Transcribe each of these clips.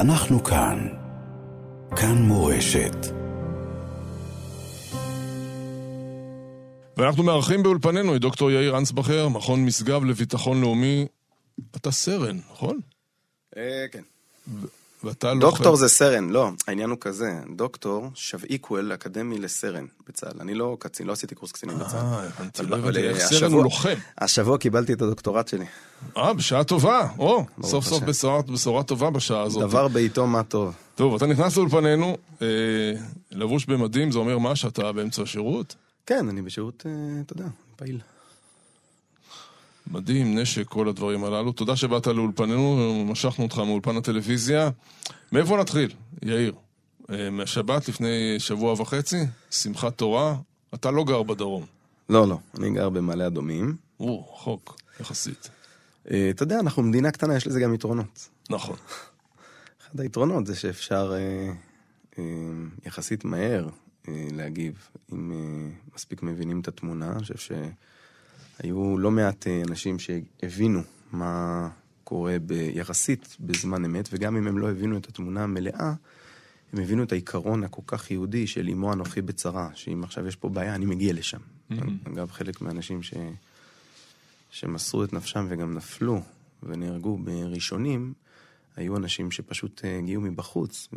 אנחנו כאן. כאן מורשת. ואנחנו מארחים באולפנינו את דוקטור יאיר אנסבכר, מכון משגב לביטחון לאומי. אתה סרן, נכון? אה, כן. ואתה לוחם. דוקטור זה סרן, לא, העניין הוא כזה, דוקטור שווה איקוול אקדמי לסרן בצה"ל. אני לא קצין, לא עשיתי קורס קצינים בצה"ל. אה, הבנתי, לא הבנתי, אה, איך סרן השבוע- הוא לוחם. השבוע קיבלתי את הדוקטורט שלי. אה, בשעה טובה. או, סוף סוף בשורה טובה בשעה הזאת. דבר בעיתו מה טוב. טוב, אתה נכנס לאולפנינו, אה, לבוש במדים, זה אומר מה? שאתה באמצע השירות? כן, אני בשירות, אה, אתה יודע, פעיל. מדים, נשק, כל הדברים הללו. תודה שבאת לאולפנינו, משכנו אותך מאולפן הטלוויזיה. מאיפה נתחיל, יאיר? אה, מהשבת לפני שבוע וחצי, שמחת תורה, אתה לא גר בדרום. לא, לא, אני גר במעלה אדומים. או, חוק, יחסית. אה, אתה יודע, אנחנו מדינה קטנה, יש לזה גם יתרונות. נכון. אחד היתרונות זה שאפשר אה, יחסית מהר להגיב, אם מספיק מבינים את התמונה. אני חושב שהיו לא מעט אה, אנשים שהבינו מה קורה יחסית בזמן אמת, וגם אם הם לא הבינו את התמונה המלאה, הם הבינו את העיקרון הכל כך יהודי של אמו אנוכי בצרה, שאם עכשיו יש פה בעיה, אני מגיע לשם. אגב, חלק מהאנשים ש... שמסרו את נפשם וגם נפלו ונהרגו בראשונים, היו אנשים שפשוט אה, הגיעו מבחוץ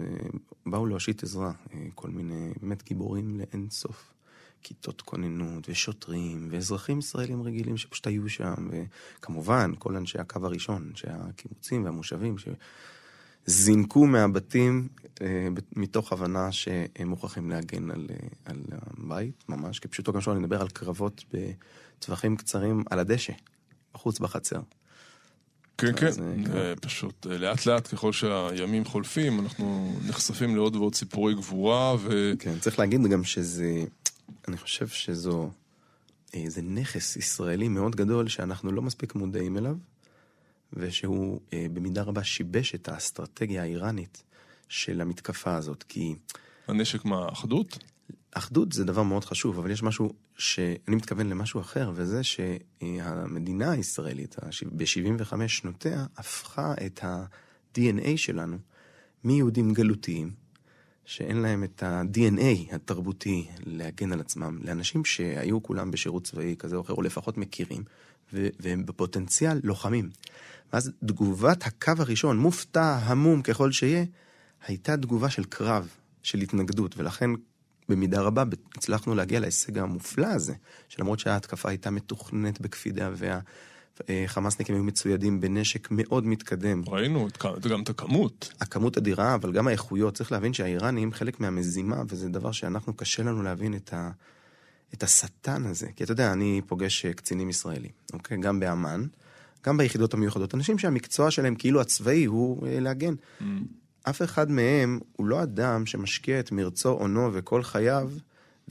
ובאו להושיט עזרה. אה, כל מיני, באמת גיבורים לאין סוף. כיתות כוננות ושוטרים ואזרחים ישראלים רגילים שפשוט היו שם, וכמובן כל אנשי הקו הראשון, אנשי הקיבוצים והמושבים, שזינקו מהבתים אה, מתוך הבנה שהם מוכרחים להגן על, אה, על הבית, ממש, כפשוטו כמשמעו, אני מדבר על קרבות בטווחים קצרים על הדשא, בחוץ בחצר. כן, כן, אז, אה, כן. אה, פשוט אה, לאט לאט ככל שהימים חולפים, אנחנו נחשפים לעוד ועוד סיפורי גבורה, ו... כן, צריך להגיד גם שזה, אני חושב שזו, אה, זה נכס ישראלי מאוד גדול שאנחנו לא מספיק מודעים אליו, ושהוא אה, במידה רבה שיבש את האסטרטגיה האיראנית של המתקפה הזאת, כי הנשק מה, אחדות? אחדות זה דבר מאוד חשוב, אבל יש משהו שאני מתכוון למשהו אחר, וזה שהמדינה הישראלית ב-75 שנותיה הפכה את ה-DNA שלנו מיהודים גלותיים, שאין להם את ה-DNA התרבותי להגן על עצמם, לאנשים שהיו כולם בשירות צבאי כזה או אחר, או לפחות מכירים, ו- והם בפוטנציאל לוחמים. ואז תגובת הקו הראשון, מופתע, המום ככל שיהיה, הייתה תגובה של קרב, של התנגדות, ולכן במידה רבה הצלחנו להגיע להישג המופלא הזה, שלמרות שההתקפה הייתה מתוכננת בקפידה והחמאסניקים היו מצוידים בנשק מאוד מתקדם. ראינו את גם את הכמות. הכמות אדירה, אבל גם האיכויות. צריך להבין שהאיראנים חלק מהמזימה, וזה דבר שאנחנו, קשה לנו להבין את, ה, את השטן הזה. כי אתה יודע, אני פוגש אה, קצינים ישראלים, אוקיי? גם באמ"ן, גם ביחידות המיוחדות. אנשים שהמקצוע שלהם, כאילו הצבאי, הוא אה, להגן. אף אחד מהם הוא לא אדם שמשקיע את מרצו, אונו וכל חייו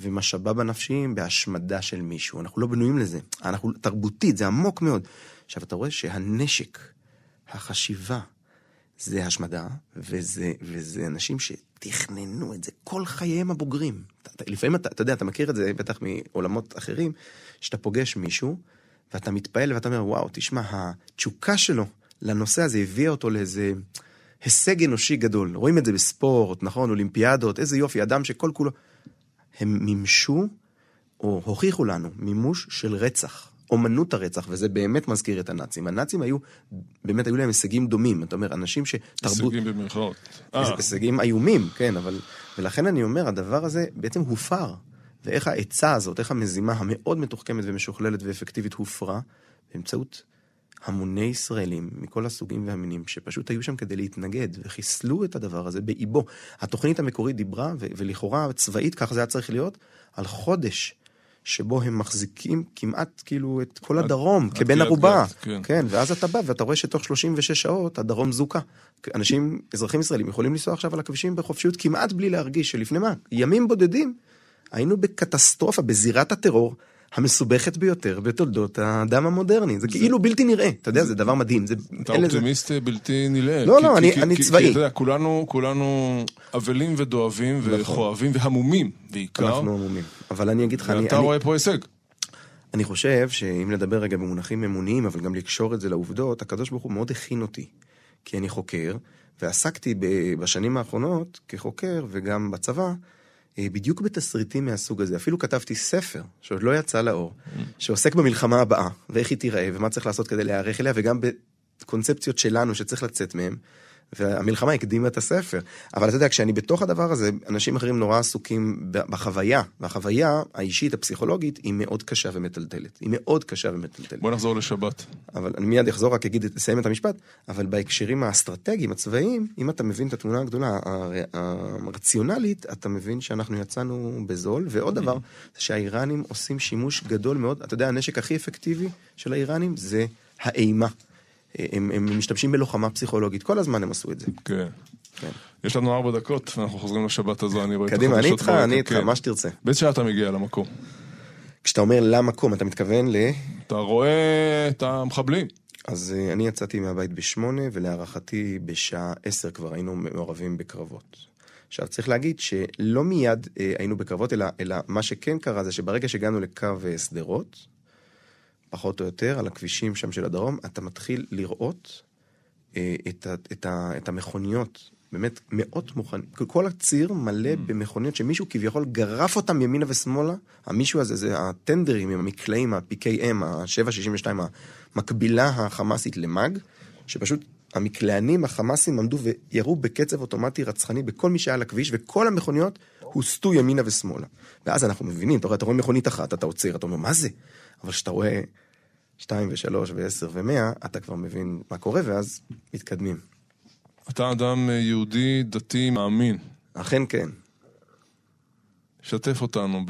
ומשאביו הנפשיים בהשמדה של מישהו. אנחנו לא בנויים לזה. אנחנו תרבותית, זה עמוק מאוד. עכשיו, אתה רואה שהנשק, החשיבה, זה השמדה, וזה, וזה אנשים שתכננו את זה כל חייהם הבוגרים. אתה, לפעמים אתה, אתה יודע, אתה מכיר את זה בטח מעולמות אחרים, שאתה פוגש מישהו, ואתה מתפעל ואתה אומר, וואו, תשמע, התשוקה שלו לנושא הזה הביאה אותו לאיזה הישג אנושי גדול. רואים את זה בספורט, נכון? אולימפיאדות, איזה יופי, אדם שכל כולו... הם מימשו, או הוכיחו לנו, מימוש של רצח. אומנות הרצח, וזה באמת מזכיר את הנאצים. הנאצים היו, באמת היו להם הישגים דומים. אתה אומר, אנשים שתרבות... הישגים במרכאות. אה, הישגים איומים, כן, אבל... ולכן אני אומר, הדבר הזה בעצם הופר. ואיך העצה הזאת, איך המזימה המאוד מתוחכמת ומשוכללת ואפקטיבית הופרה, באמצעות המוני ישראלים מכל הסוגים והמינים, שפשוט היו שם כדי להתנגד, וחיסלו את הדבר הזה באיבו. התוכנית המקורית דיברה, ו- ולכאורה צבאית, ככה זה היה צריך להיות, על חודש. שבו הם מחזיקים כמעט כאילו את כל עד- הדרום עד כבן ערובה. כן. כן, ואז אתה בא ואתה רואה שתוך 36 שעות הדרום זוכה. אנשים, אזרחים ישראלים יכולים לנסוע עכשיו על הכבישים בחופשיות כמעט בלי להרגיש שלפני מה? ימים בודדים היינו בקטסטרופה, בזירת הטרור המסובכת ביותר בתולדות האדם המודרני. זה כאילו בלתי נראה, אתה יודע, זה דבר מדהים. זה, אתה אין לזה- אופטימיסט בלתי נלאה. לא, כי- לא, כי- אני- כי- אני צבאי. כי אתה יודע, כולנו, כולנו אבלים ודואבים נכון. וכואבים והמומים בעיקר. אנחנו עמומים. אבל אני אגיד לך, אני, ואתה רואה פה הישג. אני חושב שאם לדבר רגע במונחים אמוניים, אבל גם לקשור את זה לעובדות, הקדוש ברוך הוא מאוד הכין אותי. כי אני חוקר, ועסקתי בשנים האחרונות כחוקר וגם בצבא, אה, בדיוק בתסריטים מהסוג הזה. אפילו כתבתי ספר, שעוד לא יצא לאור, שעוסק במלחמה הבאה, ואיך היא תיראה, ומה צריך לעשות כדי להיערך אליה, וגם בקונספציות שלנו שצריך לצאת מהם. והמלחמה הקדימה את הספר. אבל אתה יודע, כשאני בתוך הדבר הזה, אנשים אחרים נורא עסוקים בחוויה, והחוויה האישית, הפסיכולוגית, היא מאוד קשה ומטלטלת. היא מאוד קשה ומטלטלת. בוא נחזור לשבת. אבל אני מיד אחזור, רק אגיד, אסיים את המשפט, אבל בהקשרים האסטרטגיים, הצבאיים, אם אתה מבין את התמונה הגדולה, הר- הרציונלית, אתה מבין שאנחנו יצאנו בזול, ועוד דבר, זה שהאיראנים עושים שימוש גדול מאוד, אתה יודע, הנשק הכי אפקטיבי של האיראנים זה האימה. הם, הם משתמשים בלוחמה פסיכולוגית, כל הזמן הם עשו את זה. כן. כן. יש לנו ארבע דקות, ואנחנו חוזרים לשבת הזו, אני רואה את קדימה, אני החדשות איתך, אני איתך, כן. מה שתרצה. באיזה שעה אתה מגיע למקום? כשאתה אומר למקום, אתה מתכוון ל... אתה רואה את המחבלים. אז אה, אני יצאתי מהבית בשמונה, ולהערכתי בשעה עשר כבר היינו מעורבים בקרבות. עכשיו, צריך להגיד שלא מיד אה, היינו בקרבות, אלא, אלא מה שכן קרה זה שברגע שהגענו לקו אה, שדרות, פחות או יותר, על הכבישים שם של הדרום, אתה מתחיל לראות אה, את, ה, את, ה, את המכוניות, באמת מאות מוכנים, כל הציר מלא במכוניות שמישהו כביכול גרף אותם ימינה ושמאלה, המישהו הזה זה הטנדרים, עם המקלעים, ה-PKM, ה-762, המקבילה החמאסית למאג, שפשוט המקלענים החמאסים עמדו וירו בקצב אוטומטי רצחני בכל מי שהיה על הכביש, וכל המכוניות הוסטו ימינה ושמאלה. ואז אנחנו מבינים, אתה רואה, אתה רואה מכונית אחת, אתה עוצר, אתה אומר, מה זה? אבל כשאתה רואה שתיים ושלוש ועשר ומאה, אתה כבר מבין מה קורה, ואז מתקדמים. אתה אדם אה, יהודי, דתי, מאמין. אכן כן. שתף אותנו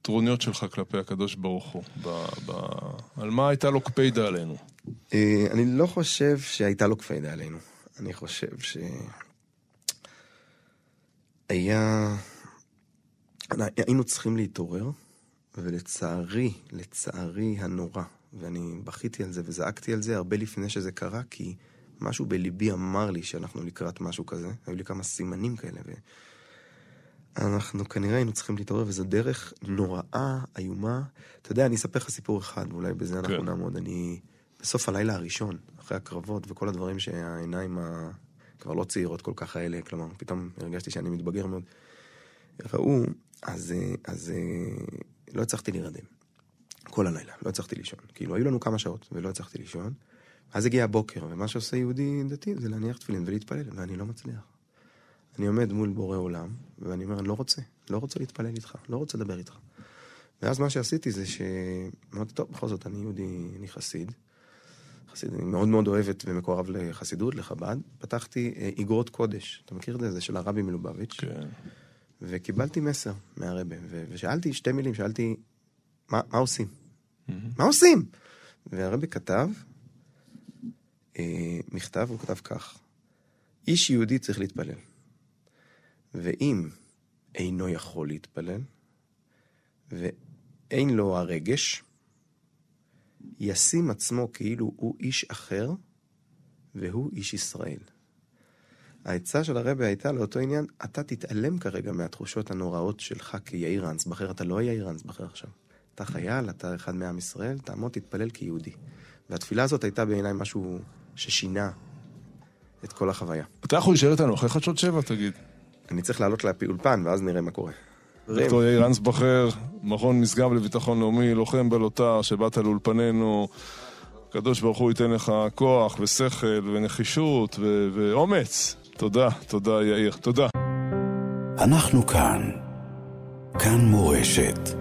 בטרוניות שלך כלפי הקדוש ברוך הוא. ב, ב, על מה הייתה לו קפידה עלינו. אה, אני לא חושב שהייתה לו קפידה עלינו. אני חושב ש... היה... היינו צריכים להתעורר, ולצערי, לצערי הנורא, ואני בכיתי על זה וזעקתי על זה הרבה לפני שזה קרה, כי משהו בליבי אמר לי שאנחנו לקראת משהו כזה. היו לי כמה סימנים כאלה, ואנחנו כנראה היינו צריכים להתעורר, וזו דרך נוראה, איומה. אתה יודע, אני אספר לך סיפור אחד, ואולי בזה אנחנו כן. נעמוד. אני... בסוף הלילה הראשון, אחרי הקרבות וכל הדברים שהעיניים ה... כבר לא צעירות כל כך האלה, כלומר, פתאום הרגשתי שאני מתבגר מאוד, ראו, אז, אז לא הצלחתי להירדם. כל הלילה, לא הצלחתי לישון. כאילו, היו לנו כמה שעות ולא הצלחתי לישון. אז הגיע הבוקר, ומה שעושה יהודי דתי זה להניח תפילין ולהתפלל, ואני לא מצליח. אני עומד מול בורא עולם, ואני אומר, אני לא רוצה, לא רוצה להתפלל איתך, לא רוצה לדבר איתך. ואז מה שעשיתי זה ש... אמרתי, טוב, בכל זאת, אני יהודי, אני חסיד. חסיד, אני מאוד מאוד אוהבת ומקורב לחסידות, לחב"ד. פתחתי אה, איגרות קודש, אתה מכיר את זה? זה של הרבי מלובביץ'. כן. וקיבלתי מסר מהרבה, ו- ושאלתי שתי מילים, שאלתי, מה, מה עושים? מה עושים? והרבה כתב אה, מכתב, הוא כתב כך: איש יהודי צריך להתפלל, ואם אינו יכול להתפלל, ואין לו הרגש, ישים עצמו כאילו הוא איש אחר, והוא איש ישראל. העצה של הרבי הייתה לאותו עניין, אתה תתעלם כרגע מהתחושות הנוראות שלך כיאיר אנסבכר, אתה לא יאיר אנסבכר עכשיו. אתה חייל, אתה אחד מעם ישראל, תעמוד, תתפלל כיהודי. והתפילה הזאת הייתה בעיניי משהו ששינה את כל החוויה. אתה יכול להישאר איתנו אחרי חדשות שבע, תגיד. אני צריך לעלות לאולפן, ואז נראה מה קורה. דוקטור יאיר אנסבכר, מכון משגב לביטחון לאומי, לוחם בלוטה, שבאת לאולפנינו. הקדוש ברוך הוא ייתן לך כוח ושכל ונחישות ו- ואומץ. תודה, תודה יאיר, תודה. אנחנו כאן. כאן מורשת.